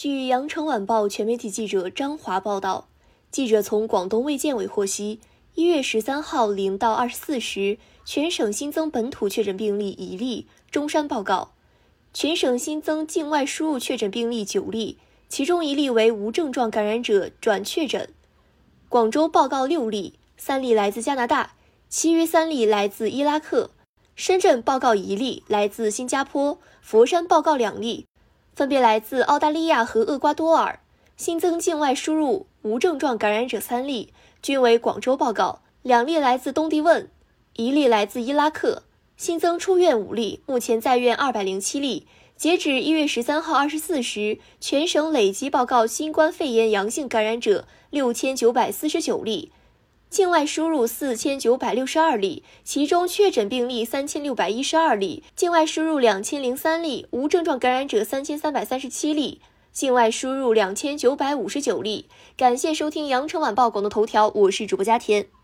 据羊城晚报全媒体记者张华报道，记者从广东卫健委获悉，一月十三号零到二十四时，全省新增本土确诊病例一例，中山报告；全省新增境外输入确诊病例九例，其中一例为无症状感染者转确诊。广州报告六例，三例来自加拿大，其余三例来自伊拉克。深圳报告一例，来自新加坡；佛山报告两例。分别来自澳大利亚和厄瓜多尔，新增境外输入无症状感染者三例，均为广州报告，两例来自东帝汶，一例来自伊拉克。新增出院五例，目前在院二百零七例。截止一月十三号二十四时，全省累计报告新冠肺炎阳性感染者六千九百四十九例。境外输入四千九百六十二例，其中确诊病例三千六百一十二例，境外输入两千零三例，无症状感染者三千三百三十七例，境外输入两千九百五十九例。感谢收听羊城晚报广东头条，我是主播佳田。